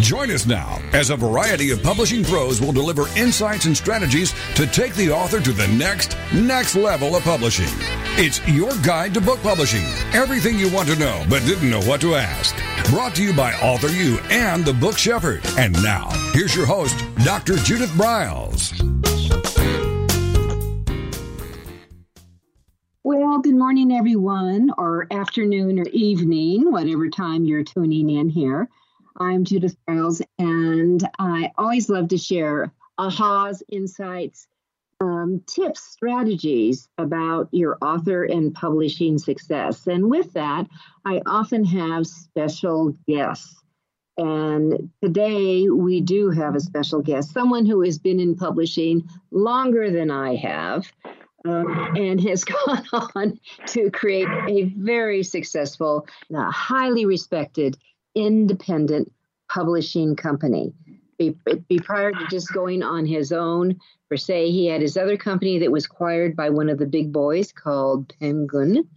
Join us now as a variety of publishing pros will deliver insights and strategies to take the author to the next, next level of publishing. It's your guide to book publishing. Everything you want to know but didn't know what to ask. Brought to you by Author U and the Book Shepherd. And now, here's your host, Dr. Judith Briles. Well, good morning, everyone, or afternoon or evening, whatever time you're tuning in here. I'm Judith Briles, and I always love to share ahas, insights, um, tips, strategies about your author and publishing success. And with that, I often have special guests. And today we do have a special guest, someone who has been in publishing longer than I have um, and has gone on to create a very successful, uh, highly respected, independent publishing company. Be, prior to just going on his own, per se, he had his other company that was acquired by one of the big boys called Penguin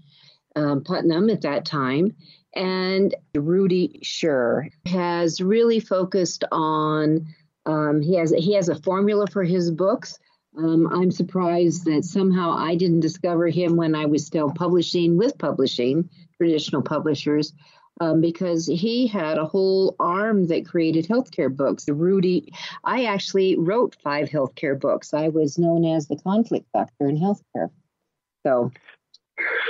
um, Putnam at that time. And Rudy Shur has really focused on. Um, he has he has a formula for his books um, I'm surprised that somehow I didn't discover him when I was still publishing with publishing, traditional publishers, um, because he had a whole arm that created healthcare books. Rudy, I actually wrote five healthcare books. I was known as the conflict doctor in healthcare. So,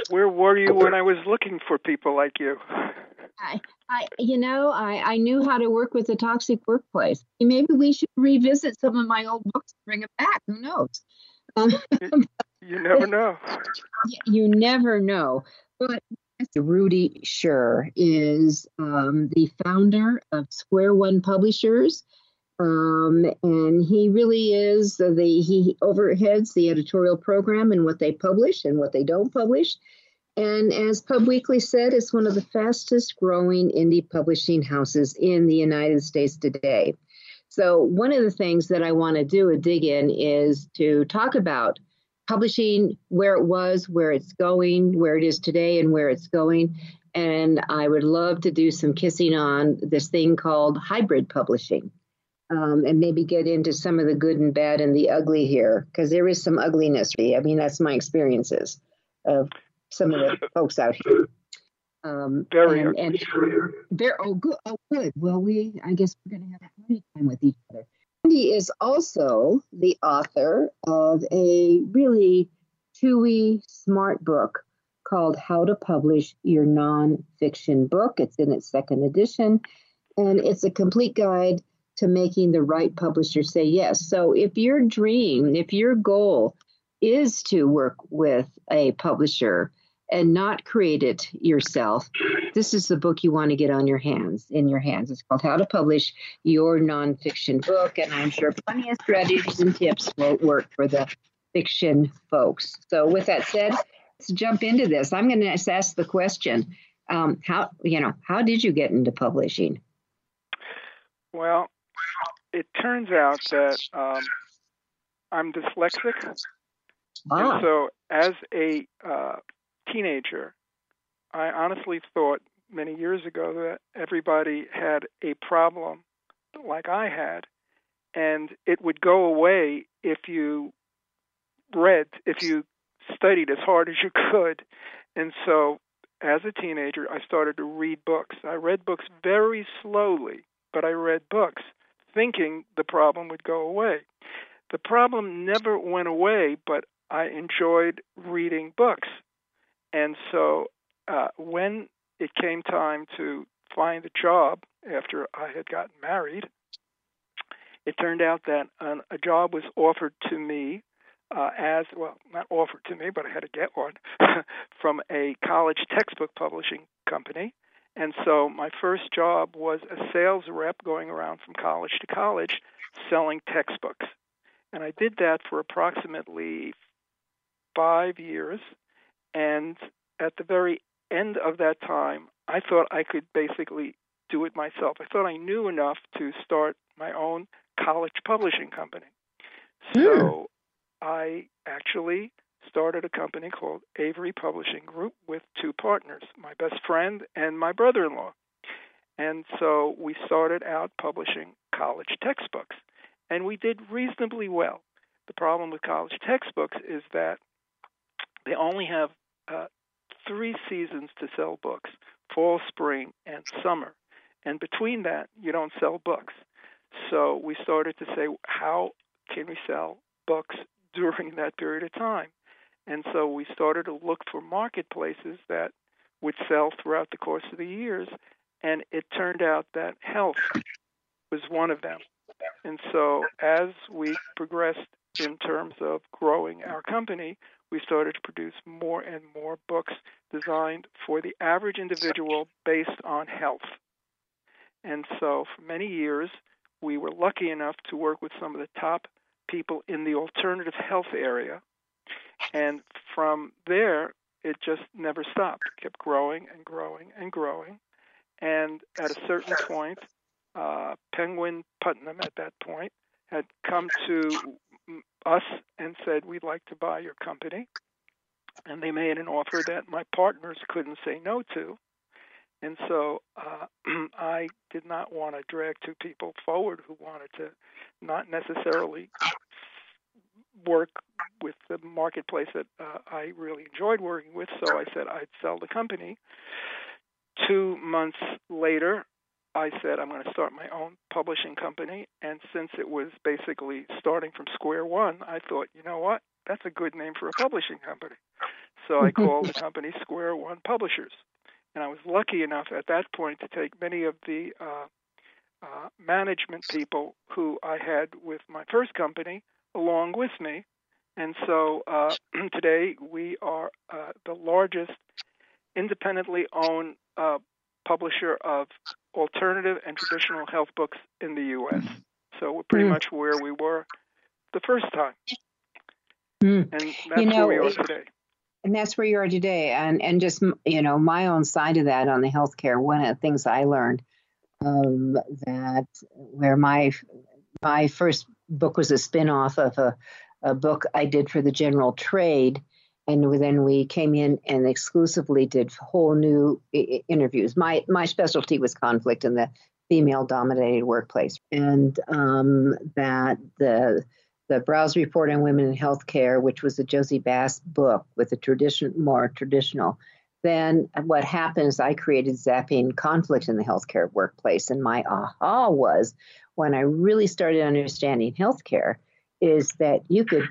where were you when I was looking for people like you? I, I, you know, I, I knew how to work with a toxic workplace. Maybe we should revisit some of my old books, and bring them back. Who knows? Um, you never know. You never know. But Rudy Shur is um, the founder of Square One Publishers. Um, and he really is the he overheads the editorial program and what they publish and what they don't publish and as Pub Weekly said, it's one of the fastest growing indie publishing houses in the United States today. So, one of the things that I want to do a dig in is to talk about publishing, where it was, where it's going, where it is today, and where it's going. And I would love to do some kissing on this thing called hybrid publishing. Um, and maybe get into some of the good and bad and the ugly here, because there is some ugliness. I mean, that's my experiences of some of the folks out here. Um, very and, and very oh good oh good. Well, we I guess we're going to have a party time with each other. Andy is also the author of a really chewy, smart book called How to Publish Your Nonfiction Book. It's in its second edition, and it's a complete guide to making the right publisher say yes. So if your dream, if your goal is to work with a publisher and not create it yourself, this is the book you want to get on your hands, in your hands. It's called How to Publish Your Nonfiction Book, and I'm sure plenty of strategies and tips will work for the fiction folks. So, with that said, let's jump into this. I'm going to ask the question: um, How you know how did you get into publishing? Well, it turns out that um, I'm dyslexic. Ah. And so, as a uh, teenager, I honestly thought many years ago that everybody had a problem like I had, and it would go away if you read, if you studied as hard as you could. And so, as a teenager, I started to read books. I read books very slowly, but I read books thinking the problem would go away. The problem never went away, but I enjoyed reading books. And so uh, when it came time to find a job after I had gotten married, it turned out that an, a job was offered to me uh, as well, not offered to me, but I had to get one from a college textbook publishing company. And so my first job was a sales rep going around from college to college selling textbooks. And I did that for approximately five years. And at the very end of that time, I thought I could basically do it myself. I thought I knew enough to start my own college publishing company. Hmm. So I actually started a company called Avery Publishing Group with two partners, my best friend and my brother in law. And so we started out publishing college textbooks, and we did reasonably well. The problem with college textbooks is that they only have uh, three seasons to sell books fall, spring, and summer. And between that, you don't sell books. So we started to say, how can we sell books during that period of time? And so we started to look for marketplaces that would sell throughout the course of the years. And it turned out that health was one of them. And so as we progressed in terms of growing our company, we started to produce more and more books designed for the average individual based on health. And so for many years, we were lucky enough to work with some of the top people in the alternative health area. And from there, it just never stopped, it kept growing and growing and growing. And at a certain point, uh, Penguin Putnam at that point had come to us and said, We'd like to buy your company. And they made an offer that my partners couldn't say no to. And so uh, I did not want to drag two people forward who wanted to not necessarily work with the marketplace that uh, I really enjoyed working with. So I said I'd sell the company. Two months later, I said I'm going to start my own publishing company. And since it was basically starting from square one, I thought, you know what? That's a good name for a publishing company. So I called the company Square One Publishers. And I was lucky enough at that point to take many of the uh, uh, management people who I had with my first company along with me. And so uh, today we are uh, the largest independently owned uh, publisher of alternative and traditional health books in the U.S. So we're pretty mm. much where we were the first time. Mm. And that's you know, where we are today. And that's where you are today. And and just you know my own side of that on the healthcare. One of the things I learned um, that where my my first book was a spin-off of a, a book I did for the general trade and then we came in and exclusively did whole new interviews. My my specialty was conflict in the female dominated workplace, and um, that the the Briles Report on Women in Healthcare, which was a Jossey-Bass book with a tradition more traditional. Then what happened is I created zapping conflict in the healthcare workplace, and my aha was when I really started understanding healthcare is that you could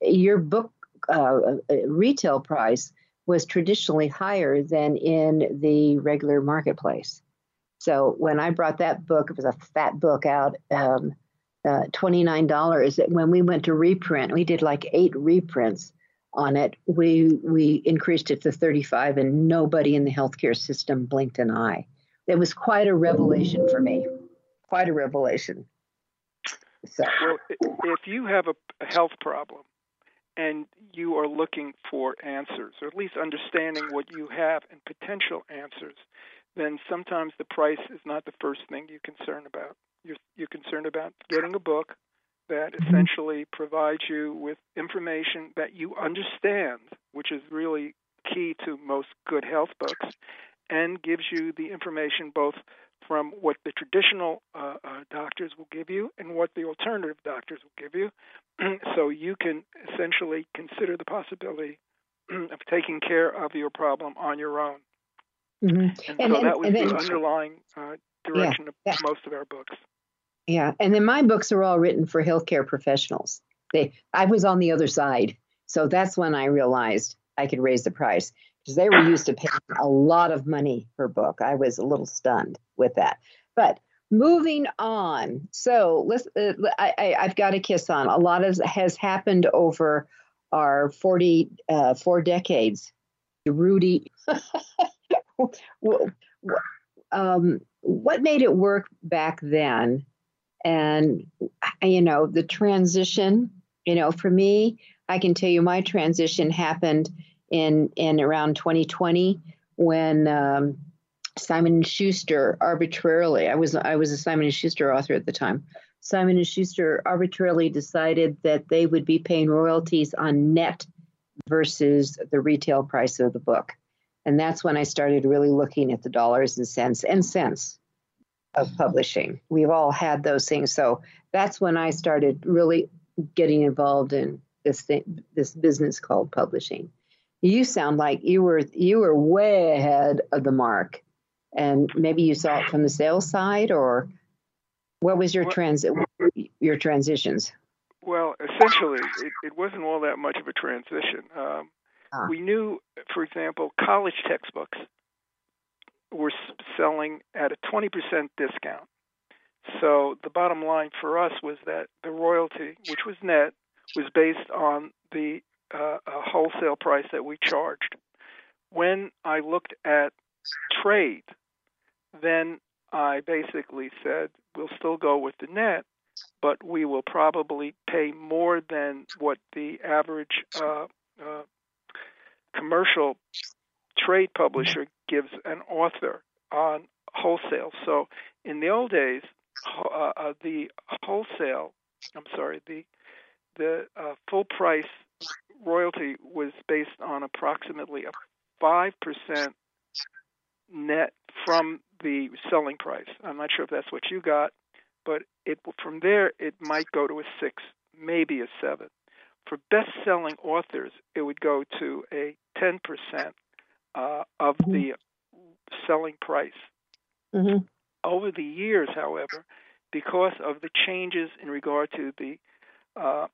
your book uh, retail price was traditionally higher than in the regular marketplace. So when I brought that book, it was a fat book out, um, uh, $29. When we went to reprint, we did like eight reprints on it. We we increased it to 35, and nobody in the healthcare system blinked an eye. It was quite a revelation for me. Quite a revelation. So. Well, if you have a health problem, and you are looking for answers, or at least understanding what you have and potential answers, then sometimes the price is not the first thing you're concerned about. You're, you're concerned about getting a book that mm-hmm. essentially provides you with information that you understand, which is really key to most good health books, and gives you the information both from what the traditional uh, uh, doctors will give you and what the alternative doctors will give you. so you can essentially consider the possibility of taking care of your problem on your own. Mm-hmm. And, and, so then, that was the underlying uh, direction yeah, of most of our books. Yeah, and then my books are all written for healthcare professionals. They, I was on the other side, so that's when I realized I could raise the price because they were used to paying a lot of money per book. I was a little stunned with that. But moving on, so let's. Uh, I, have got a kiss on. A lot of has happened over our forty uh, four decades. Rudy, um, what made it work back then? And you know the transition. You know, for me, I can tell you my transition happened in in around 2020 when um, Simon and Schuster arbitrarily I was I was a Simon and Schuster author at the time. Simon and Schuster arbitrarily decided that they would be paying royalties on net versus the retail price of the book. And that's when I started really looking at the dollars and cents and cents of publishing. We've all had those things. So that's when I started really getting involved in this thing, this business called publishing. You sound like you were you were way ahead of the mark, and maybe you saw it from the sales side, or what was your transit your transitions? Well, essentially, it, it wasn't all that much of a transition. Um, ah. We knew, for example, college textbooks were selling at a 20% discount. So the bottom line for us was that the royalty, which was net, was based on the uh, wholesale price that we charged. When I looked at trade, then I basically said we'll still go with the net, but we will probably pay more than what the average uh, uh, commercial trade publisher gives an author on wholesale. So in the old days, uh, uh, the wholesale, I'm sorry, the the uh, full price royalty was based on approximately a five percent net from the selling price. I'm not sure if that's what you got, but it from there it might go to a six, maybe a seven. For best-selling authors, it would go to a 10% uh, of the selling price. Mm-hmm. Over the years, however, because of the changes in regard to the uh,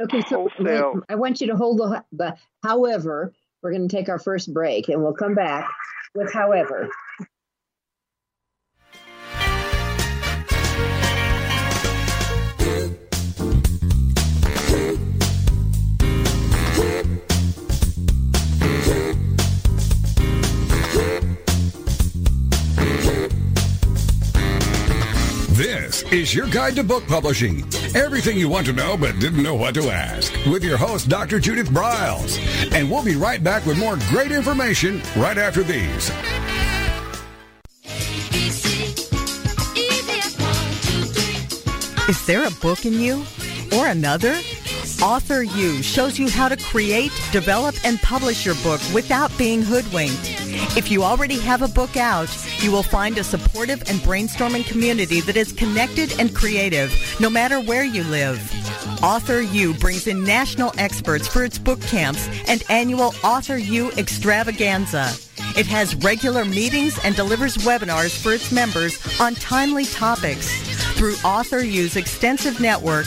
okay, so wholesale, I want you to hold the, the however. We're going to take our first break, and we'll come back with however. Is your guide to book publishing. Everything you want to know but didn't know what to ask. With your host, Dr. Judith Briles. And we'll be right back with more great information right after these. Is there a book in you? Or another? Author U shows you how to create, develop, and publish your book without being hoodwinked. If you already have a book out, you will find a supportive and brainstorming community that is connected and creative, no matter where you live. Author U brings in national experts for its book camps and annual Author U extravaganza. It has regular meetings and delivers webinars for its members on timely topics. Through Author U's extensive network,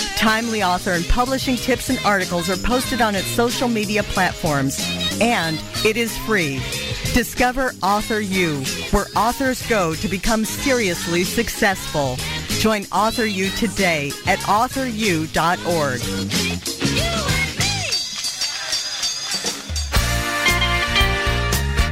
Timely author and publishing tips and articles are posted on its social media platforms, and it is free. Discover Author U, where authors go to become seriously successful. Join Author U today at authoru.org.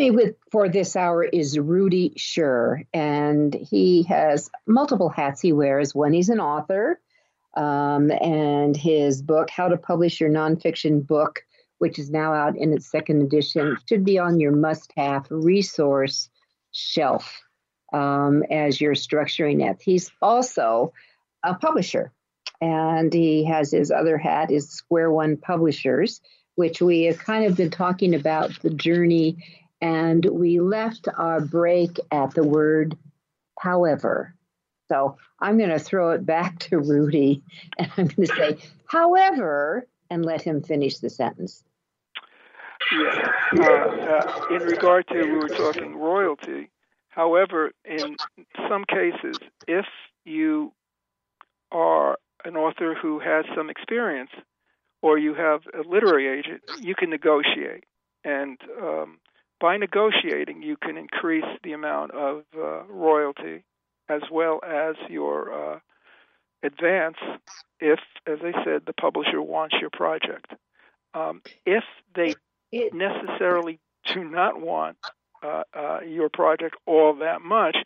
Me with for this hour is Rudy Shur, and he has multiple hats he wears. One, he's an author, um, and his book, How to Publish Your Nonfiction Book, which is now out in its second edition, should be on your must have resource shelf um, as you're structuring it. He's also a publisher, and he has his other hat is Square One Publishers which we have kind of been talking about the journey, and we left our break at the word however. So I'm going to throw it back to Rudy and I'm going to say, however, and let him finish the sentence. Yeah. Uh, uh, in regard to, we were talking royalty. However, in some cases, if you are an author who has some experience or you have a literary agent, you can negotiate. And um, by negotiating, you can increase the amount of uh, royalty as well as your uh, advance if, as I said, the publisher wants your project. Um, if they necessarily do not want uh, uh, your project all that much,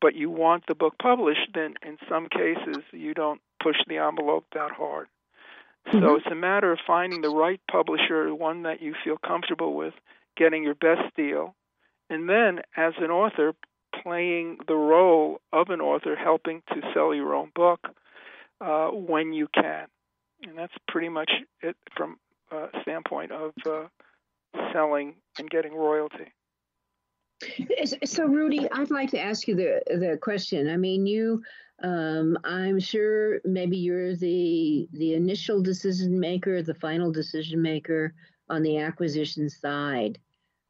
but you want the book published, then in some cases you don't push the envelope that hard. Mm-hmm. So it's a matter of finding the right publisher, one that you feel comfortable with, getting your best deal, and then as an author, playing the role of an author, helping to sell your own book uh, when you can. And that's pretty much it from a standpoint of uh, selling and getting royalty. So, Rudy, I'd like to ask you the the question. I mean, you, um, I'm sure maybe you're the the initial decision maker, the final decision maker on the acquisition side.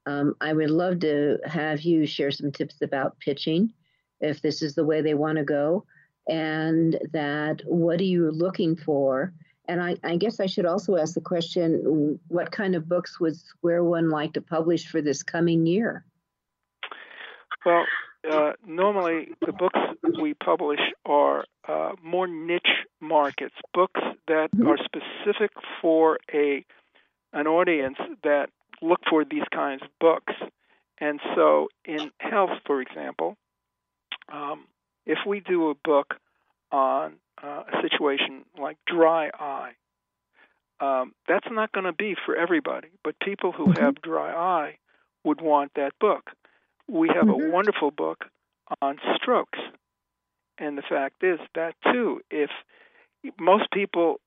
Um, I would love to have you share some tips about pitching, if this is the way they want to go, and that what are you looking for? And I, I guess I should also ask the question: What kind of books would Square One like to publish for this coming year? Well, uh, normally the books we publish are uh, more niche markets, books that mm-hmm. are specific for a an audience that look for these kinds of books. And so, in health, for example, um, if we do a book on uh, a situation like dry eye, um, that's not going to be for everybody. But people who mm-hmm. have dry eye would want that book we have mm-hmm. a wonderful book on strokes. And the fact is that, too, if most people,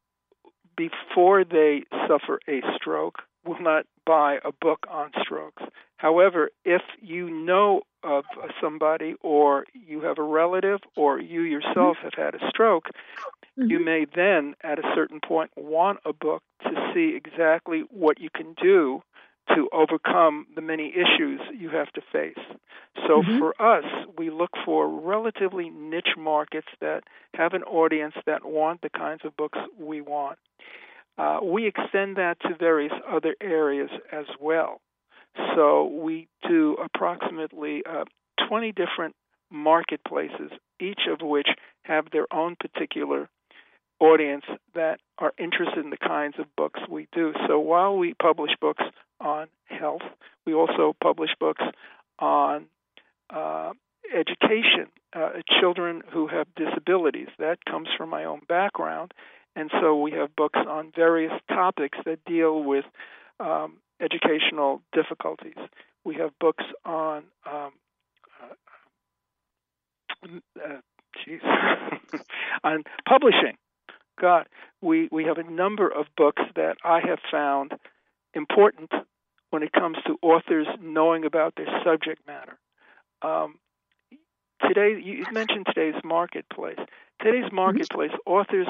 before they suffer a stroke, will not buy a book on strokes. However, if you know of somebody or you have a relative or you yourself mm-hmm. have had a stroke, mm-hmm. you may then, at a certain point, want a book to see exactly what you can do to overcome the many issues you have to face. So mm-hmm. for us, we look for relatively niche markets that have an audience that want the kinds of books we want. Uh, we extend that to various other areas as well. So we do approximately uh, 20 different marketplaces, each of which have their own particular audience that are interested in the kinds of books we do. So while we publish books on health, we also publish books on uh, education, uh, children who have disabilities. That comes from my own background. And so we have books on various topics that deal with um, educational difficulties. We have books on um, uh, uh on publishing. God, we, we have a number of books that I have found important when it comes to authors knowing about their subject matter. Um, today, you mentioned today's marketplace. Today's mm-hmm. marketplace, mm-hmm. authors,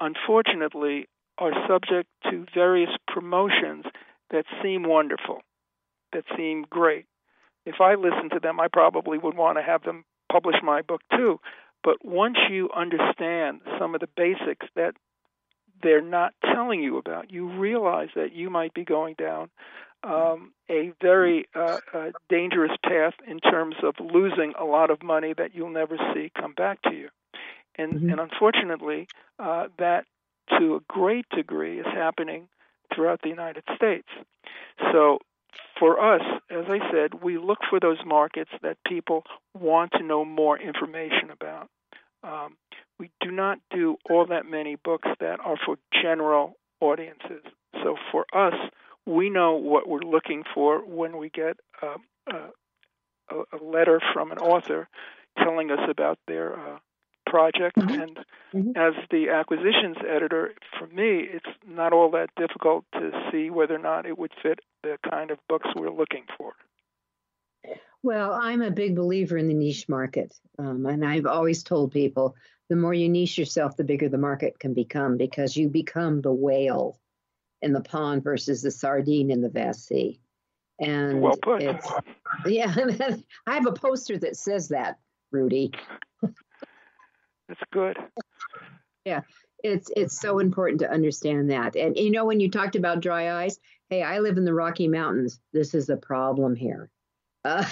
unfortunately, are subject to various promotions that seem wonderful, that seem great. If I listened to them, I probably would want to have them publish my book too. But once you understand some of the basics that they're not telling you about, you realize that you might be going down um, a very uh, uh, dangerous path in terms of losing a lot of money that you'll never see come back to you. And, mm-hmm. and unfortunately, uh, that to a great degree is happening throughout the United States. So for us, as I said, we look for those markets that people want to know more information about. Um, we do not do all that many books that are for general audiences. So for us, we know what we're looking for when we get a, a, a letter from an author telling us about their uh, project. Mm-hmm. And mm-hmm. as the acquisitions editor, for me, it's not all that difficult to see whether or not it would fit the kind of books we're looking for. Well, I'm a big believer in the niche market. Um, and I've always told people the more you niche yourself, the bigger the market can become because you become the whale in the pond versus the sardine in the vast sea. And well put. It's, yeah, I have a poster that says that, Rudy. That's good. Yeah, it's it's so important to understand that. And you know, when you talked about dry eyes, hey, I live in the Rocky Mountains. This is a problem here. Uh,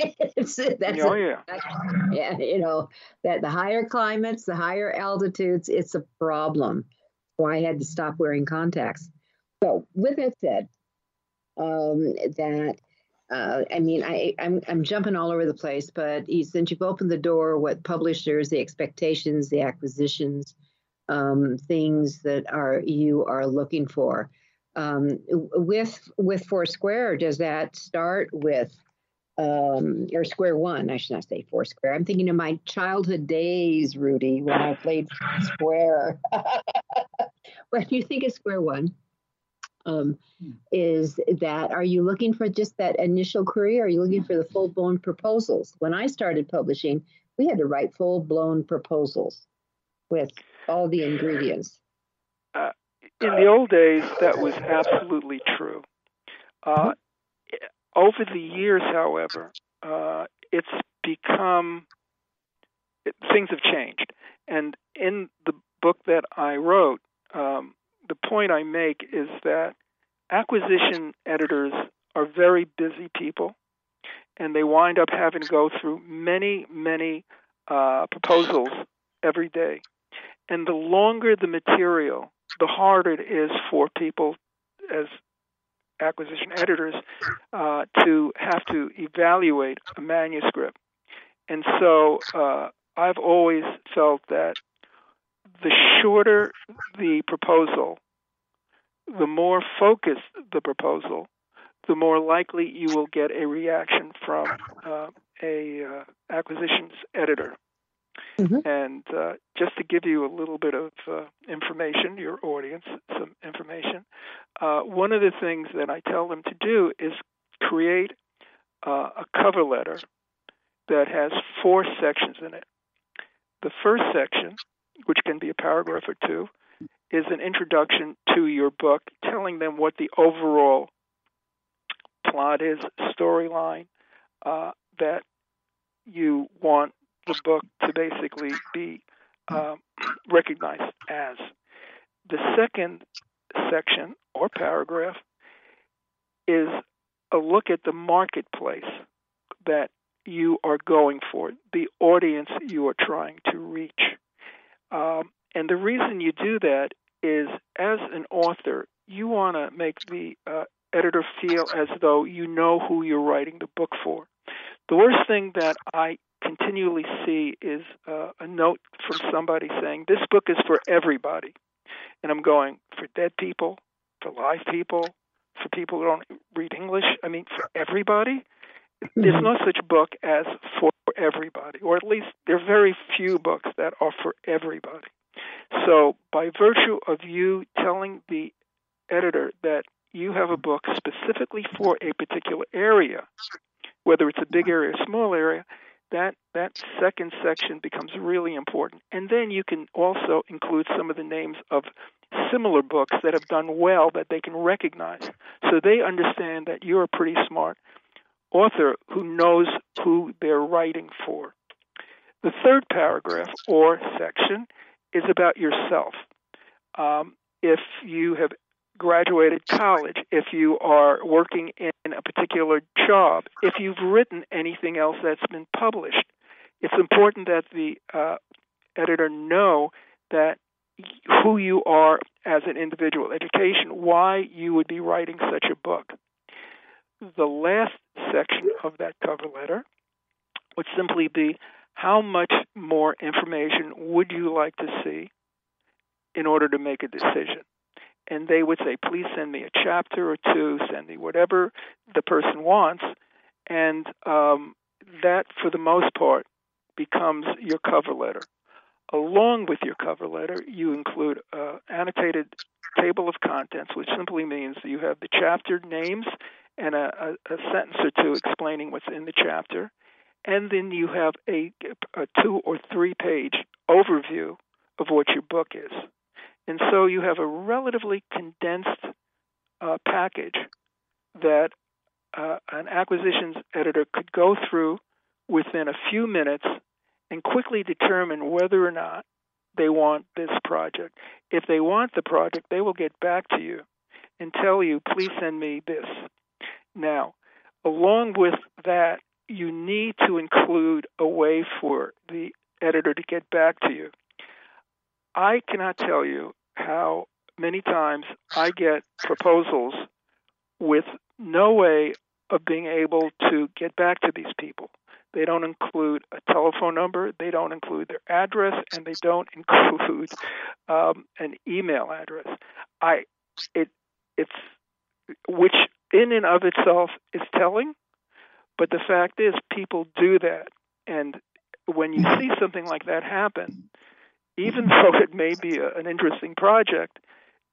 it's, that's oh a, yeah, yeah. You know that the higher climates, the higher altitudes, it's a problem. Why I had to stop wearing contacts. So, with that said, um, that uh, I mean, I, I'm I'm jumping all over the place, but since you've opened the door, what publishers, the expectations, the acquisitions, um, things that are you are looking for, um, with with Foursquare, does that start with um, or Square One? I should not say Foursquare. I'm thinking of my childhood days, Rudy, when I played Square. when you think of Square One, um, hmm. is that are you looking for just that initial career? Are you looking for the full blown proposals? When I started publishing, we had to write full blown proposals with all the ingredients. Uh, in the old days, that was absolutely true. Uh, over the years, however, uh, it's become things have changed. And in the book that I wrote, um, the point I make is that acquisition editors are very busy people, and they wind up having to go through many, many uh, proposals every day. And the longer the material, the harder it is for people as acquisition editors uh, to have to evaluate a manuscript. And so uh, I've always felt that the shorter the proposal, the more focused the proposal, the more likely you will get a reaction from uh, a uh, acquisitions editor. Mm-hmm. And uh, just to give you a little bit of uh, information, your audience, some information, uh, one of the things that I tell them to do is create uh, a cover letter that has four sections in it. The first section which can be a paragraph or two, is an introduction to your book, telling them what the overall plot is, storyline uh, that you want the book to basically be uh, recognized as. The second section or paragraph is a look at the marketplace that you are going for, the audience you are trying to reach. Um, and the reason you do that is, as an author, you want to make the uh, editor feel as though you know who you're writing the book for. The worst thing that I continually see is uh, a note from somebody saying, This book is for everybody. And I'm going, For dead people, for live people, for people who don't read English. I mean, for everybody. There's mm-hmm. no such book as for everybody, or at least there are very few books that are for everybody. So, by virtue of you telling the editor that you have a book specifically for a particular area, whether it's a big area or small area, that that second section becomes really important. And then you can also include some of the names of similar books that have done well that they can recognize. So they understand that you're pretty smart author who knows who they're writing for. The third paragraph or section is about yourself. Um, if you have graduated college, if you are working in a particular job, if you've written anything else that's been published, it's important that the uh, editor know that who you are as an individual, education, why you would be writing such a book. The last section of that cover letter would simply be how much more information would you like to see in order to make a decision? And they would say, please send me a chapter or two, send me whatever the person wants. And um, that, for the most part, becomes your cover letter. along with your cover letter, you include an annotated table of contents, which simply means you have the chapter names and a, a, sentence or two explaining what's in the chapter. And then you have a, a two or three page overview of what your book is. And so you have a relatively condensed uh, package that uh, an acquisitions editor could go through within a few minutes and quickly determine whether or not they want this project. If they want the project, they will get back to you and tell you, please send me this. Now, along with that, you need to include a way for the editor to get back to you. I cannot tell you how many times I get proposals with no way of being able to get back to these people. They don't include a telephone number, they don't include their address, and they don't include um, an email address. I it it's which in and of itself is telling, but the fact is people do that, and when you see something like that happen, even though it may be a, an interesting project,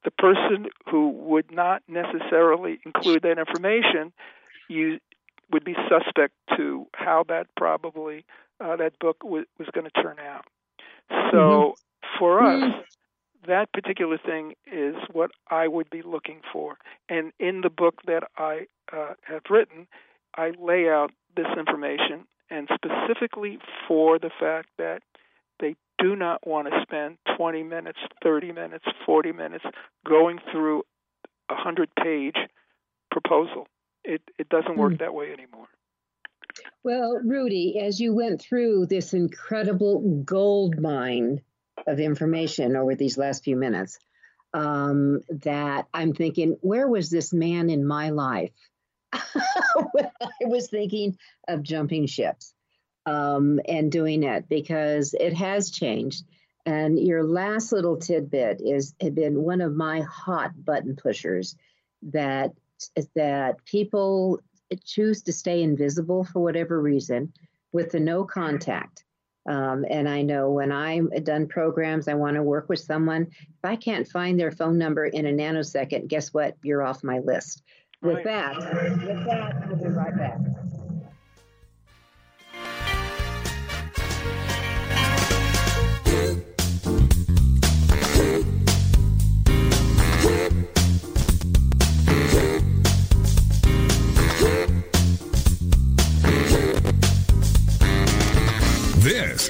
the person who would not necessarily include that information you would be suspect to how that probably uh, that book w- was going to turn out. So mm-hmm. for us, mm-hmm. That particular thing is what I would be looking for. And in the book that I uh, have written, I lay out this information, and specifically for the fact that they do not want to spend 20 minutes, 30 minutes, 40 minutes going through a 100 page proposal it, it doesn't work mm. that way anymore. Well, Rudy, as you went through this incredible gold mine of information over these last few minutes, um, that I'm thinking, where was this man in my life? I was thinking of jumping ships um, and doing it because it has changed. And your last little tidbit is had been one of my hot button pushers that that people choose to stay invisible for whatever reason with the no contact. Um, and I know when I'm done programs, I want to work with someone. If I can't find their phone number in a nanosecond, guess what? You're off my list. With right. that, with that, we'll be right back.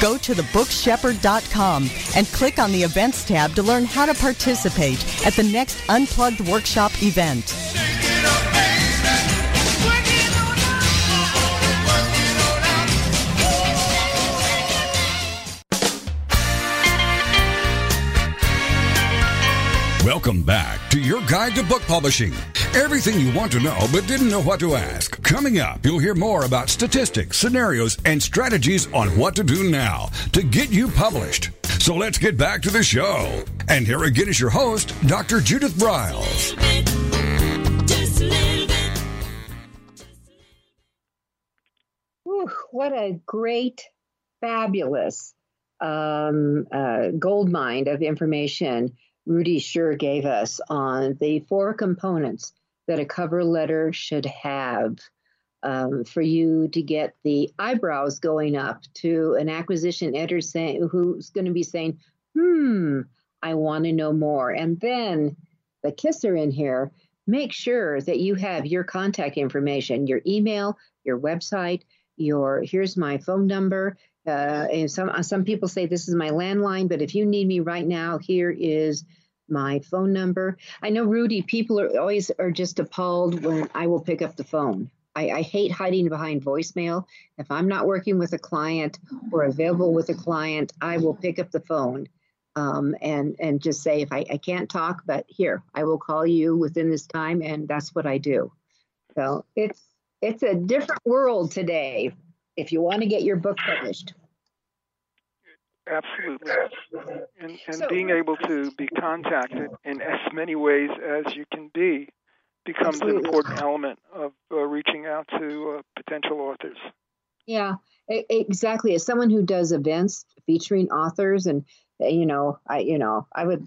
Go to thebookshepherd.com and click on the events tab to learn how to participate at the next Unplugged Workshop event. Welcome back to your guide to book publishing. Everything you want to know but didn't know what to ask. Coming up, you'll hear more about statistics, scenarios, and strategies on what to do now to get you published. So let's get back to the show. And here again is your host, Dr. Judith Briles. what a great, fabulous um, uh, gold mine of information Rudy Shur gave us on the four components that a cover letter should have um, for you to get the eyebrows going up to an acquisition editor saying, who's going to be saying, hmm, I want to know more. And then the kisser in here, make sure that you have your contact information, your email, your website, your here's my phone number. Uh, and some some people say this is my landline, but if you need me right now, here is my phone number. I know Rudy, people are always are just appalled when I will pick up the phone. I, I, hate hiding behind voicemail. If I'm not working with a client or available with a client, I will pick up the phone um, and and just say if I, I can't talk, but here I will call you within this time, and that's what I do. So it's it's a different world today. If you want to get your book published. Absolutely. And, and so, being able to be contacted in as many ways as you can be becomes absolutely. an important element of uh, reaching out to uh, potential authors. Yeah, exactly. As someone who does events featuring authors and you know i you know i would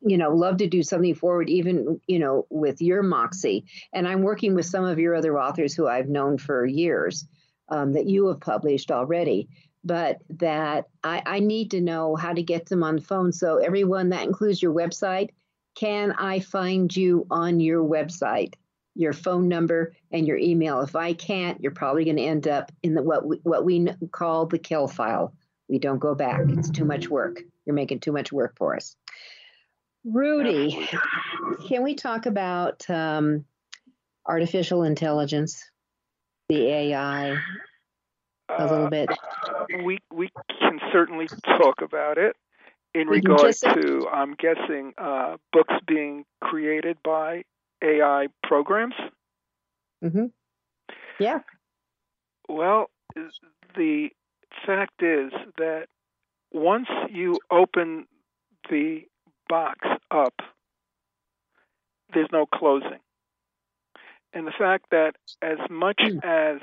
you know love to do something forward even you know with your moxie and i'm working with some of your other authors who i've known for years um, that you have published already but that I, I need to know how to get them on the phone. So, everyone, that includes your website. Can I find you on your website? Your phone number and your email. If I can't, you're probably going to end up in the what we, what we call the kill file. We don't go back. It's too much work. You're making too much work for us. Rudy, can we talk about um, artificial intelligence, the AI, a little bit? Uh, we we can certainly talk about it in regard to, I'm guessing, uh, books being created by AI programs. Mm-hmm. Yeah. Well, the fact is that once you open the box up, there's no closing. And the fact that as much hmm. as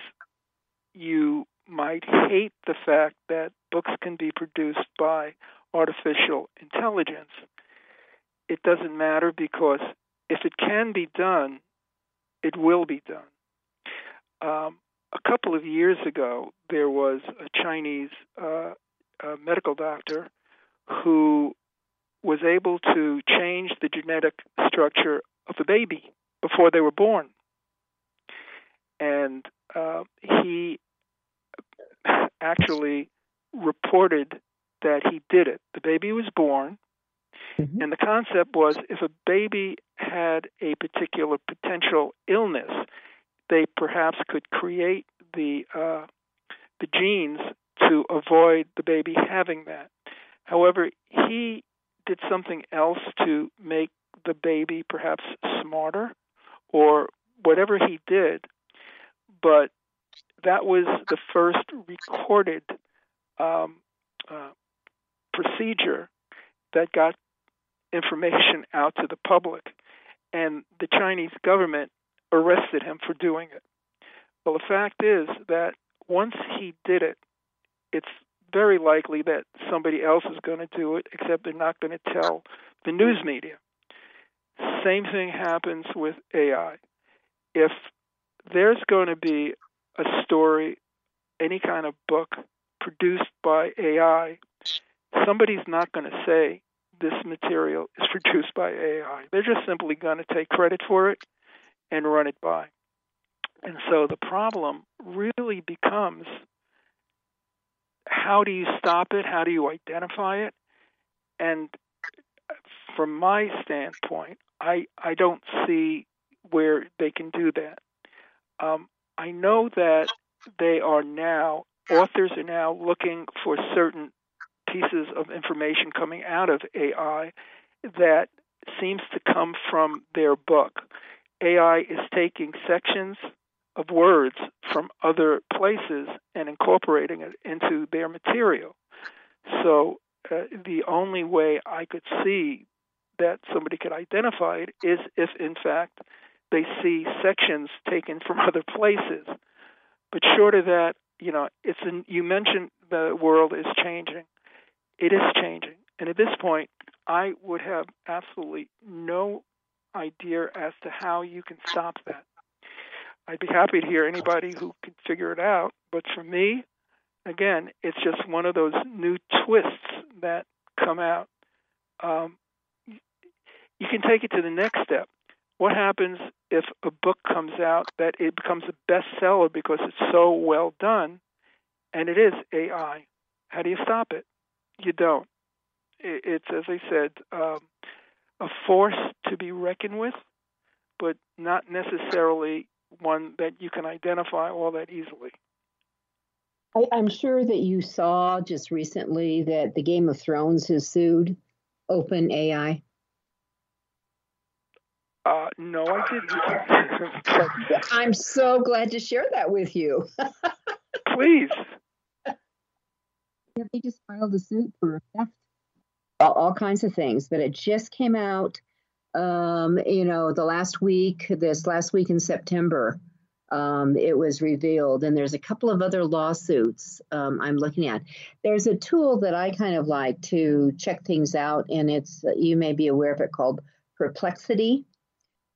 you might hate the fact that books can be produced by artificial intelligence. It doesn't matter because if it can be done, it will be done. Um, a couple of years ago, there was a Chinese uh, a medical doctor who was able to change the genetic structure of a baby before they were born. And uh, he actually reported that he did it. The baby was born, mm-hmm. and the concept was if a baby had a particular potential illness, they perhaps could create the uh, the genes to avoid the baby having that. However, he did something else to make the baby perhaps smarter or whatever he did, but that was the first recorded um, uh, procedure that got information out to the public, and the Chinese government arrested him for doing it. Well, the fact is that once he did it, it's very likely that somebody else is going to do it, except they're not going to tell the news media. Same thing happens with AI. If there's going to be a story, any kind of book produced by AI, somebody's not going to say this material is produced by AI. They're just simply going to take credit for it and run it by. And so the problem really becomes how do you stop it? How do you identify it? And from my standpoint, I I don't see where they can do that. Um, I know that they are now, authors are now looking for certain pieces of information coming out of AI that seems to come from their book. AI is taking sections of words from other places and incorporating it into their material. So uh, the only way I could see that somebody could identify it is if, in fact, they see sections taken from other places. But short of that, you know, it's an, you mentioned the world is changing. It is changing, and at this point, I would have absolutely no idea as to how you can stop that. I'd be happy to hear anybody who can figure it out, but for me, again, it's just one of those new twists that come out um, you can take it to the next step. What happens if a book comes out that it becomes a bestseller because it's so well done, and it is AI? How do you stop it? You don't. It's, as I said, um, a force to be reckoned with, but not necessarily one that you can identify all that easily. I, am sure that you saw just recently that the Game of Thrones has sued OpenAI. Uh, no, I didn't. I'm so glad to share that with you. Please. Yeah, they just filed a suit for theft, all, all kinds of things, but it just came out. Um, you know, the last week, this last week in September, um, it was revealed. And there's a couple of other lawsuits um, I'm looking at. There's a tool that I kind of like to check things out, and it's you may be aware of it called Perplexity.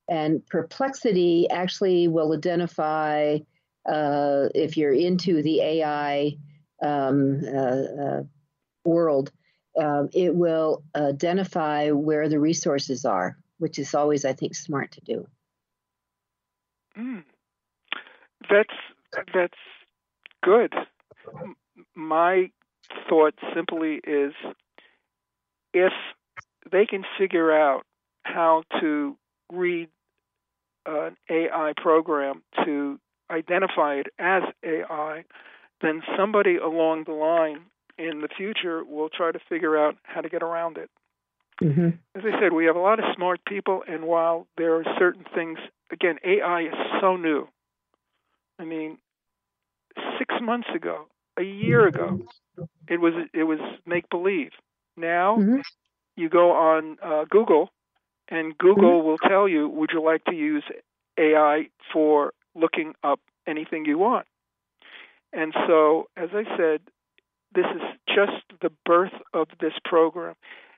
And Perplexity actually will identify uh, if you're into the AI um, uh, uh, world, um, it will identify where the resources are, which is always, I think, smart to do. Mm. That's that's good. My thought simply is if they can figure out how to read an AI program to identify it as AI, then somebody along the line in the future will try to figure out how to get around it. Mm-hmm. As I said, we have a lot of smart people, and while there are certain things, again, AI is so new. I mean, six months ago, a year ago, it was it was make believe. Now, mm-hmm. you go on uh, Google, and Google mm-hmm. will tell you, "Would you like to use AI for looking up anything you want?" And so, as I said, this is just the birth of this program.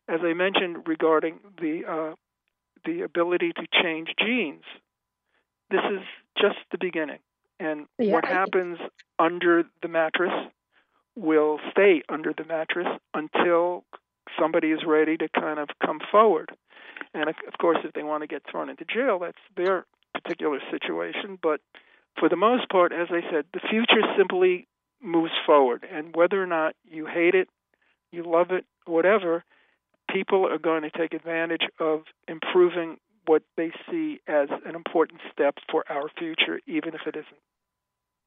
As I mentioned regarding the uh, the ability to change genes, this is just the beginning. And yeah, what happens under the mattress will stay under the mattress until somebody is ready to kind of come forward. And of course, if they want to get thrown into jail, that's their particular situation. But for the most part, as I said, the future simply moves forward. And whether or not you hate it, you love it, whatever, people are going to take advantage of improving what they see as an important step for our future, even if it isn't.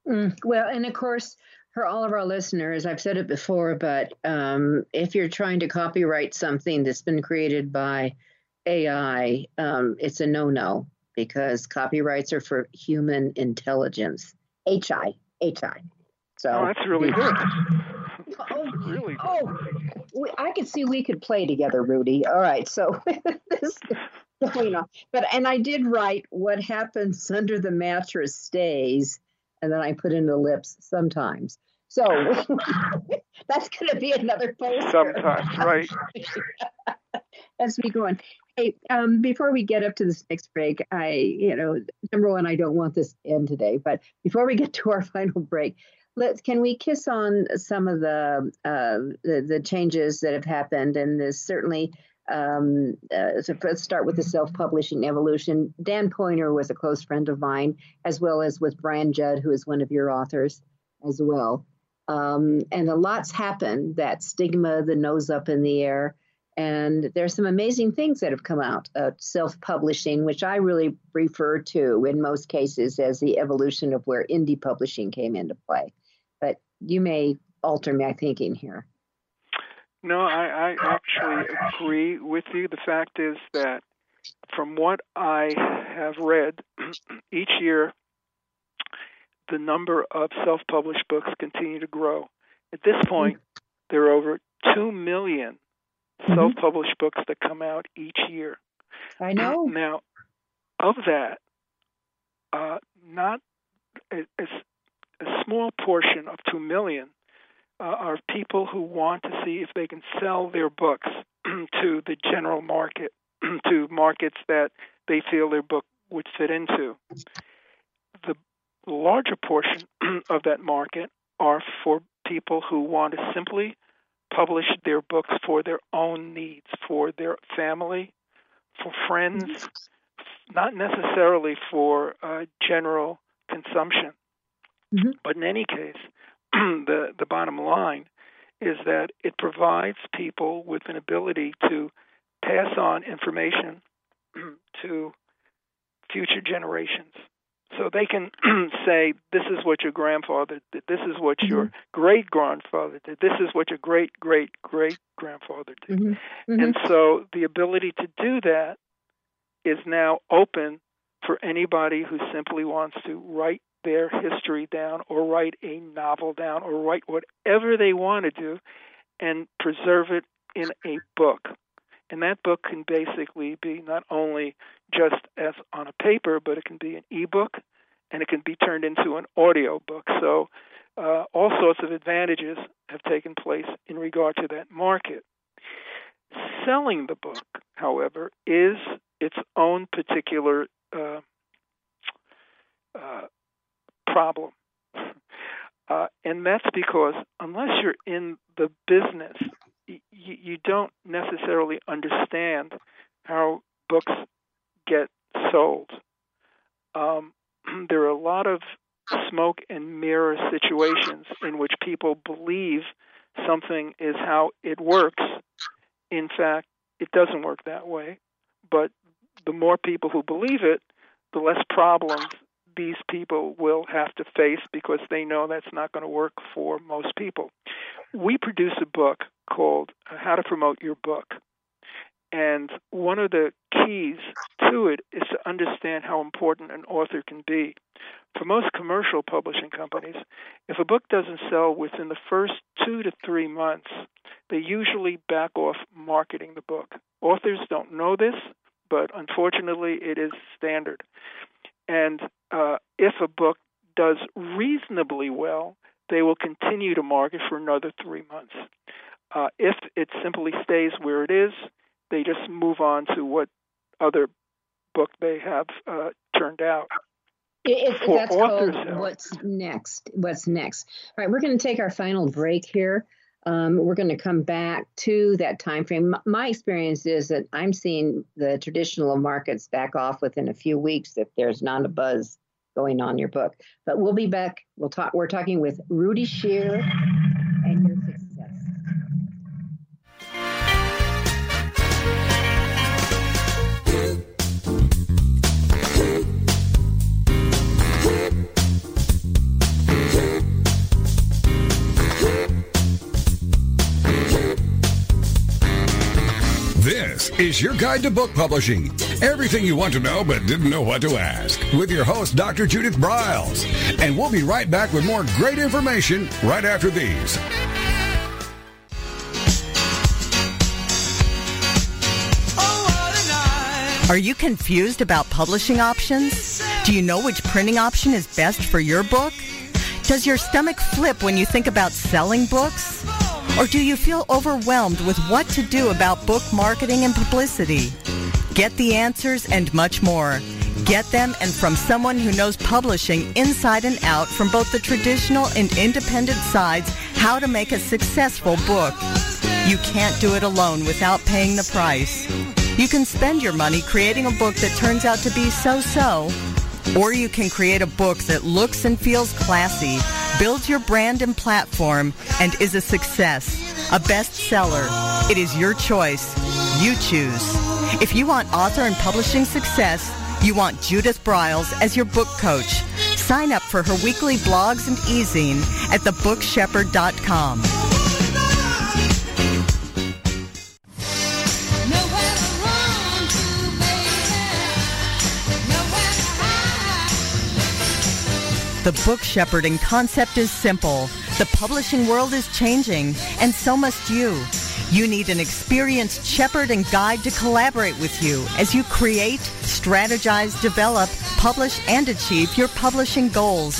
Mm, well, and of course, for all of our listeners, I've said it before, but um, if you're trying to copyright something that's been created by AI, um, it's a no no because copyrights are for human intelligence. HI, HI. So oh, that's really good. Oh, really good. Oh, we, I could see we could play together, Rudy. All right, so this going on. But and I did write what happens under the mattress stays and then I put in the lips sometimes. So that's going to be another post. Sometimes, right? As we go on. Hey, um, before we get up to this next break, I, you know, number one, I don't want this to end today, but before we get to our final break, let's can we kiss on some of the uh, the, the changes that have happened, and this certainly um, uh, so let's start with the self-publishing evolution. Dan Poynter was a close friend of mine, as well as with Brian Jud, who is one of your authors as well. Um, and a lot's happened. That stigma, the nose up in the air, and there's some amazing things that have come out of self-publishing, which I really refer to in most cases as the evolution of where indie publishing came into play. But you may alter my thinking here. No, I, I actually agree with you. The fact is that from what I have read, each year the number of self published books continue to grow. At this point, there are over 2 million mm-hmm. self published books that come out each year. I know. Now, of that, uh, not a, a small portion of 2 million uh, are people who want to see if they can sell their books to the general market, to markets that they feel their book would fit into. The larger portion of that market are for people who want to simply publish their books for their own needs, for their family, for friends, not necessarily for uh, general consumption. Mm-hmm. But in any case, the the bottom line is that it provides people with an ability to pass on information to future generations. So they can say, this is what your grandfather did, this is what mm-hmm. your great grandfather did, this is what your great great great grandfather did. Mm-hmm. Mm-hmm. And so the ability to do that is now open for anybody who simply wants to write their history down or write a novel down or write whatever they want to do and preserve it in a book. And that book can basically be not only just as on a paper, but it can be an ebook and it can be turned into an audio book. So uh, all sorts of advantages have taken place in regard to that market. Selling the book, however, is its own particular uh, uh, problem. Uh, and that's because unless you're in the business, y- you don't necessarily understand how books get sold. Um, there are a lot of smoke and mirror situations in which people believe something is how it works. In fact, it doesn't work that way. But the more people who believe it, the less problems these people will have to face because they know that's not going to work for most people. We produce a book called uh, How to Promote Your Book. And one of the keys to it is to understand how important an author can be. For most commercial publishing companies, if a book doesn't sell within the first two to three months, they usually back off marketing the book. Authors don't know this, but unfortunately, it is standard. And uh, if a book does reasonably well, they will continue to market for another three months. Uh, if it simply stays where it is, they just move on to what other book they have uh, turned out. It, it, that's authors, called what's next. What's next? All right, we're going to take our final break here. Um, we're going to come back to that time frame. My experience is that I'm seeing the traditional markets back off within a few weeks if there's not a buzz going on your book. But we'll be back. We'll talk. We're talking with Rudy Shur Is your guide to book publishing. Everything you want to know but didn't know what to ask. With your host, Dr. Judith Briles. And we'll be right back with more great information right after these. Are you confused about publishing options? Do you know which printing option is best for your book? Does your stomach flip when you think about selling books? Or do you feel overwhelmed with what to do about book marketing and publicity? Get the answers and much more. Get them and from someone who knows publishing inside and out from both the traditional and independent sides how to make a successful book. You can't do it alone without paying the price. You can spend your money creating a book that turns out to be so-so, or you can create a book that looks and feels classy builds your brand and platform, and is a success, a bestseller. It is your choice. You choose. If you want author and publishing success, you want Judith Briles as your book coach. Sign up for her weekly blogs and e-zine at thebookshepherd.com. The book shepherding concept is simple. The publishing world is changing, and so must you. You need an experienced shepherd and guide to collaborate with you as you create, strategize, develop, publish, and achieve your publishing goals.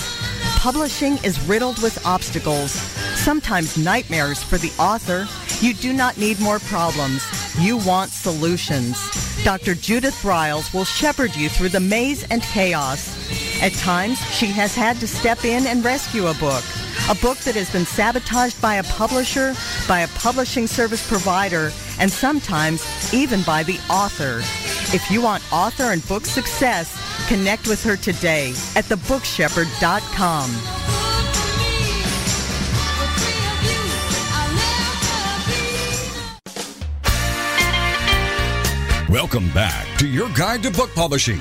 Publishing is riddled with obstacles, sometimes nightmares for the author. You do not need more problems. You want solutions. Dr. Judith Briles will shepherd you through the maze and chaos. At times, she has had to step in and rescue a book. A book that has been sabotaged by a publisher, by a publishing service provider, and sometimes even by the author. If you want author and book success, connect with her today at thebookshepherd.com. Welcome back to your guide to book publishing.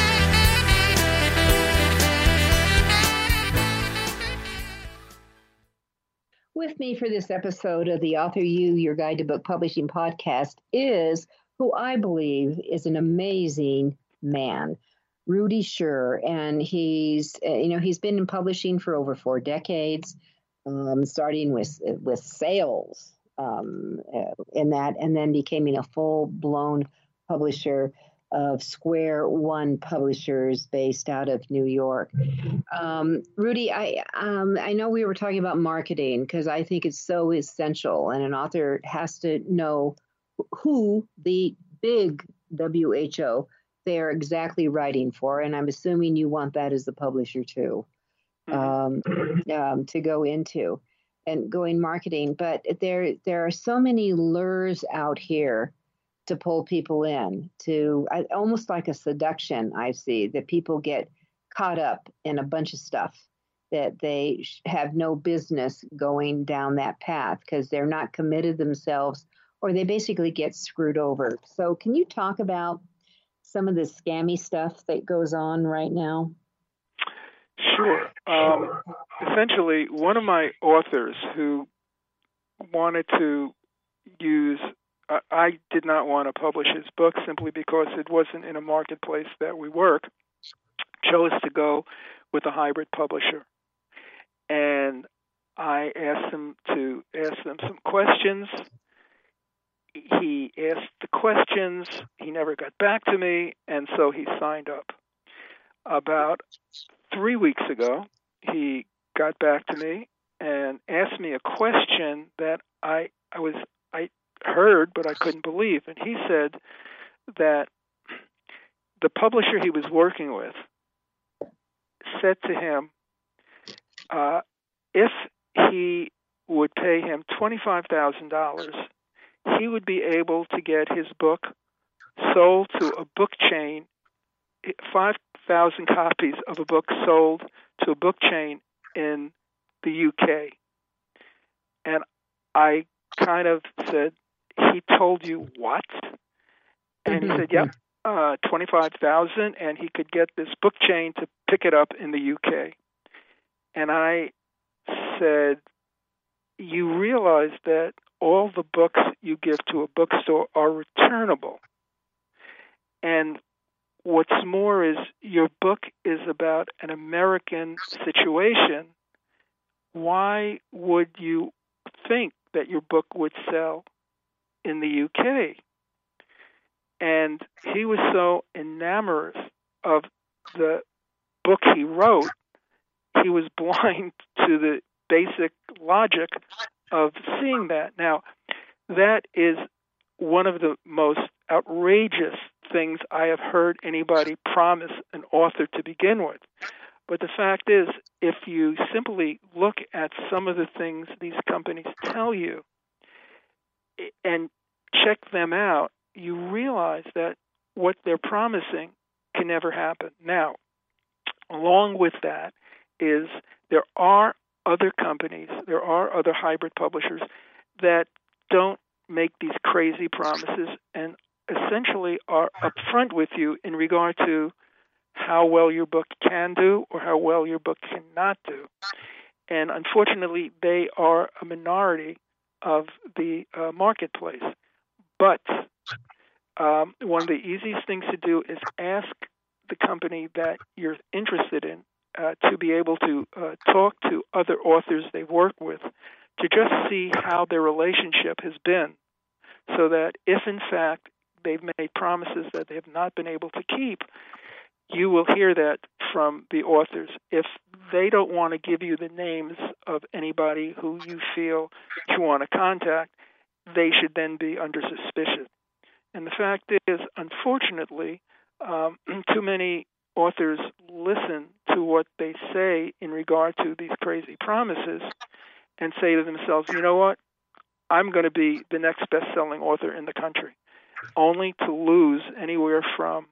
With me for this episode of the Author U, Your Guide to Book Publishing podcast is who I believe is an amazing man, Rudy Shur. And he's, uh, you know, he's been in publishing for over four decades, um, starting with, with sales um, uh, in that, and then becoming a full blown publisher of SquareOne Publishers based out of New York. Um, Rudy, I um, I know we were talking about marketing because I think it's so essential, and an author has to know who the big WHO they're exactly writing for, and I'm assuming you want that as the publisher too, mm-hmm. um, um, to go into and going marketing. But there there are so many lures out here to pull people in to I, almost like a seduction i see that people get caught up in a bunch of stuff that they have no business going down that path because they're not committed themselves or they basically get screwed over. So can you talk about some of the scammy stuff that goes on right now? Sure. Um, essentially one of my authors who wanted to use I did not want to publish his book simply because it wasn't in a marketplace that we work. Chose to go with a hybrid publisher, and I asked him to ask them some questions. He asked the questions. He never got back to me, and so he signed up. About three weeks ago, he got back to me and asked me a question that I I was I heard, but I couldn't believe. And he said that the publisher he was working with said to him, uh, if he would pay him $25,000, he would be able to get his book sold to a book chain, 5,000 copies of a book sold to a book chain in the UK. And I kind of said, he told you what? And he said, mm-hmm. yep, uh, 25,000 and he could get this book chain to pick it up in the UK. And I said, you realize that all the books you give to a bookstore are returnable. And what's more is your book is about an American situation. Why would you think that your book would sell in the UK. And he was so enamored of the book he wrote, he was blind to the basic logic of seeing that. Now, that is one of the most outrageous things I have heard anybody promise an author to begin with. But the fact is, if you simply look at some of the things these companies tell you, and check them out, you realize that what they're promising can never happen. Now, along with that is there are other companies, there are other hybrid publishers that don't make these crazy promises and essentially are upfront with you in regard to how well your book can do or how well your book cannot do. And unfortunately, they are a minority of the uh, marketplace. But um, one of the easiest things to do is ask the company that you're interested in uh, to be able to uh, talk to other authors they work with to just see how their relationship has been, so that if in fact they've made promises that they have not been able to keep, you will hear that from the authors. If they don't want to give you the names of anybody who you feel you want to contact, they should then be under suspicion. And the fact is, unfortunately, um, too many authors listen to what they say in regard to these crazy promises and say to themselves, you know what? I'm going to be the next best selling author in the country, only to lose anywhere from,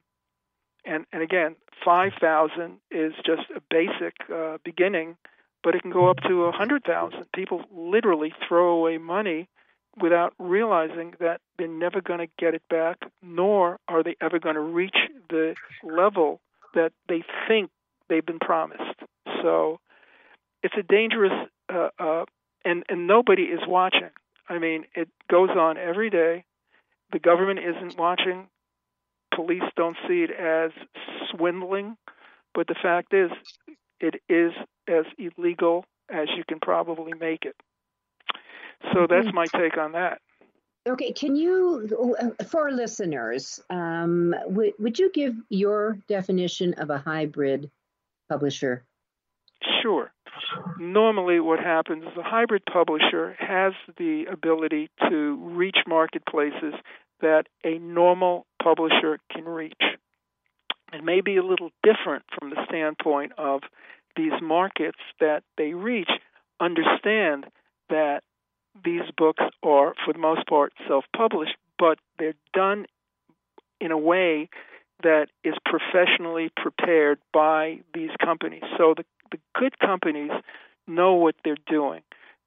and, and again, 5,000 is just a basic uh, beginning, but it can go up to a 100,000. People literally throw away money without realizing that they're never going to get it back, nor are they ever going to reach the level that they think they've been promised. So it's a dangerous, uh, uh, and and nobody is watching. I mean, it goes on every day. The government isn't watching. Police don't see it as swindling, but the fact is, it is as illegal as you can probably make it. So that's mm-hmm. my take on that. Okay, can you, for listeners, um, w- would you give your definition of a hybrid publisher? Sure. Normally, what happens is a hybrid publisher has the ability to reach marketplaces that a normal publisher can reach. It may be a little different from the standpoint of these markets that they reach understand that these books are, for the most part, self published, but they're done in a way that is professionally prepared by these companies. So the, the good companies know what they're doing.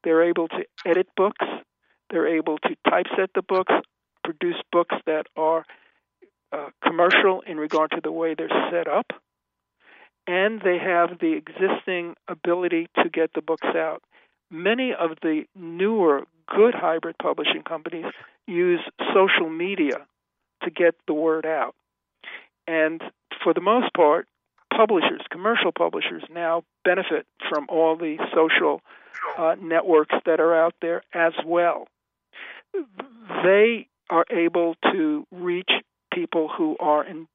They're able to edit books, they're able to typeset the books, produce books that are uh, commercial in regard to the way they're set up, and they have the existing ability to get the books out many of the newer good hybrid publishing companies use social media to get the word out. And for the most part, publishers, commercial publishers, now benefit from all the social uh, networks that are out there as well. They are able to reach people who are in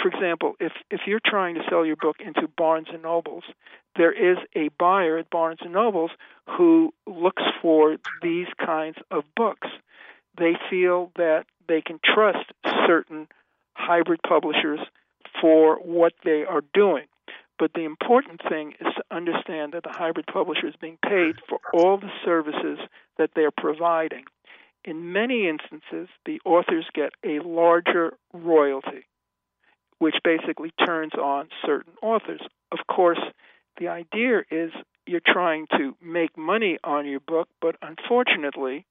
for example, if if you're trying to sell your book into Barnes and Nobles, there is a buyer at Barnes and Nobles who looks for these kinds of books. They feel that they can trust certain hybrid publishers for what they are doing. But the important thing is to understand that the hybrid publisher is being paid for all the services that they're providing. In many instances, the authors get a larger royalty which basically turns on certain authors. Of course, the idea is you're trying to make money on your book, but unfortunately,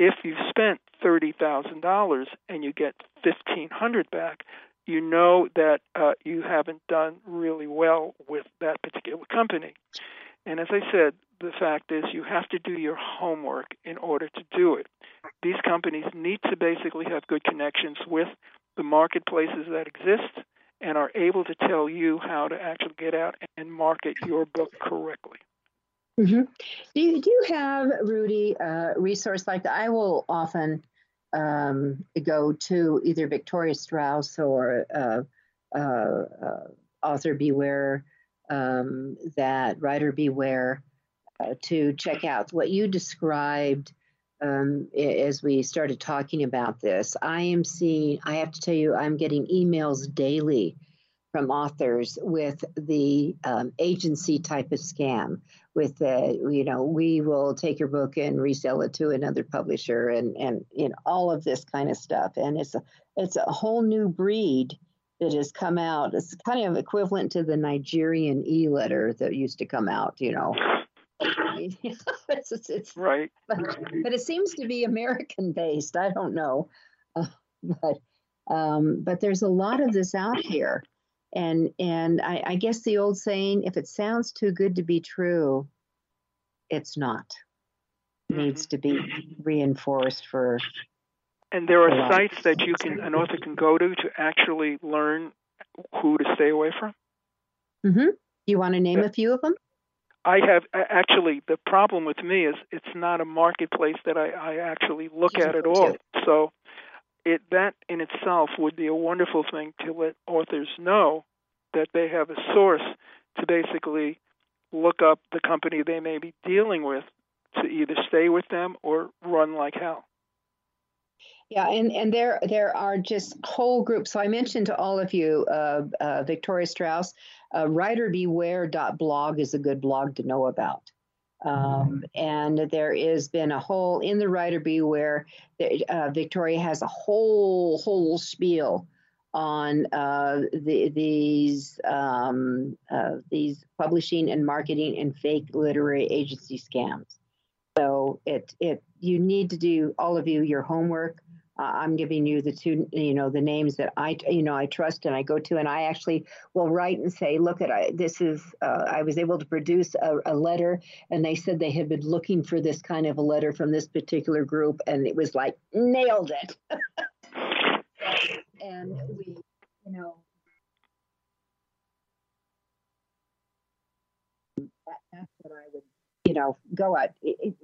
if you've spent $30,000 and you get 1500 back, you know that uh, you haven't done really well with that particular company. And as I said, the fact is you have to do your homework in order to do it. These companies need to basically have good connections with the marketplaces that exist and are able to tell you how to actually get out and market your book correctly. Mm-hmm. Do, you, do you have, Rudy, a resource like that? I will often um, go to either Victoria Strauss or uh, uh, uh, Author Beware, um, that Writer Beware, uh, to check out what you described um, as we started talking about this. I am seeing, I have to tell you, I'm getting emails daily from authors with the um, agency type of scam with the you know we will take your book and resell it to another publisher and and you know all of this kind of stuff. And it's a it's a whole new breed that has come out. It's kind of equivalent to the nigerian e-letter that used to come out you know it's, it's, it's, right. But, but, it seems to be American based. I don't know, uh, but um, but there's a lot of this out here, and and I, I guess the old saying, if it sounds too good to be true, it's not. Mm-hmm. Needs to be reinforced for. And there are sites that you can an author can go to to actually learn who to stay away from. Mm-hmm. You want to name a few of them? I have actually the problem with me is it's not a marketplace that I, I actually look at at all. So it that in itself would be a wonderful thing to let authors know that they have a source to basically look up the company they may be dealing with to either stay with them or run like hell. Yeah, and, and there there are just whole groups. So I mentioned to all of you, uh, uh, Victoria Strauss, uh, writerbeware.blog is a good blog to know about. Um, and there has been a whole in the writer beware. Uh, Victoria has a whole whole spiel on uh, the, these um, uh, these publishing and marketing and fake literary agency scams. So it it you need to do all of you your homework uh, I'm giving you the two, you know, the names that I, you know, I trust and I go to, and I actually will write and say, look at, I, this is, uh, I was able to produce a, a, letter, and they said they had been looking for this kind of a letter from this particular group, and it was like nailed it. and we, you know. That, that's what I would know, go out,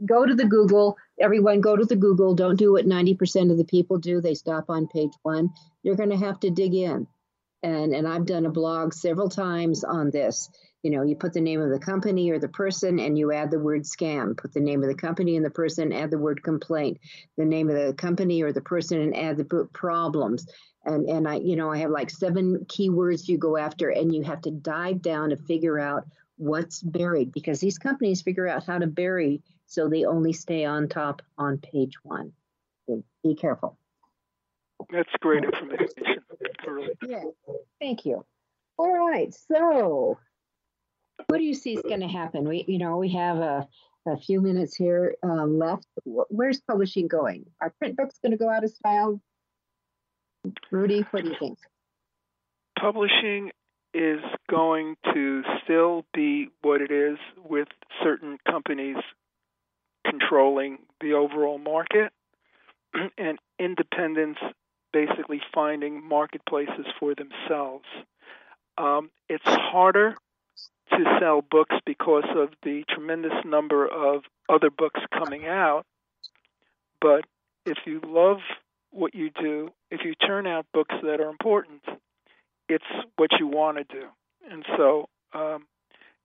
go to the Google. Everyone, go to the Google. Don't do what 90% of the people do. They stop on page one. You're going to have to dig in. And, and I've done a blog several times on this. You know, you put the name of the company or the person and you add the word scam. Put the name of the company and the person, add the word complaint. The name of the company or the person and add the problems. And, and I, you know, I have like seven keywords you go after and you have to dive down to figure out what's buried because these companies figure out how to bury so they only stay on top on page one. So be careful. That's great information. Yeah, thank you. All right, so what do you see is going to happen? We, you know, we have a, a few minutes here um, left. Where's publishing going? Are print books going to go out of style? Rudy, what do you think? Publishing is going to still be what it is with certain companies controlling the overall market and independents basically finding marketplaces for themselves. Um, it's harder to sell books because of the tremendous number of other books coming out. But if you love what you do, if you turn out books that are important, it's what you want to do. And so, um,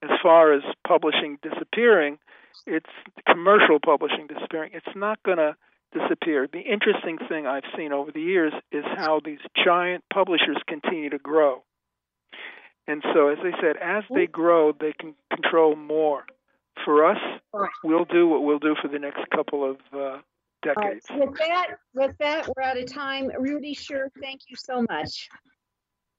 as far as publishing disappearing, it's commercial publishing disappearing. It's not going to disappear. The interesting thing I've seen over the years is how these giant publishers continue to grow. And so, as I said, as they grow, they can control more. For us, we'll do what we'll do for the next couple of uh, decades. with that, with that, we're out of time. Rudy, Shur, thank you so much.